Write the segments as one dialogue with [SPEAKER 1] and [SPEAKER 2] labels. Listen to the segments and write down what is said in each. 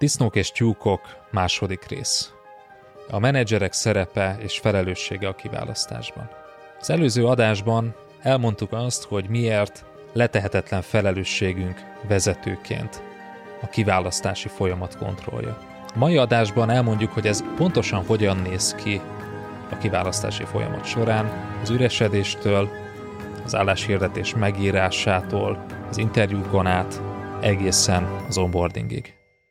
[SPEAKER 1] Disznók és tyúkok második rész. A menedzserek szerepe és felelőssége a kiválasztásban. Az előző adásban elmondtuk azt, hogy miért letehetetlen felelősségünk vezetőként a kiválasztási folyamat kontrollja. A mai adásban elmondjuk, hogy ez pontosan hogyan néz ki a kiválasztási folyamat során, az üresedéstől, az álláshirdetés megírásától, az interjúkon át, egészen az onboardingig.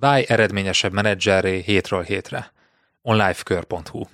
[SPEAKER 1] Válj eredményesebb menedzserré hétről hétre. onlifekör.hu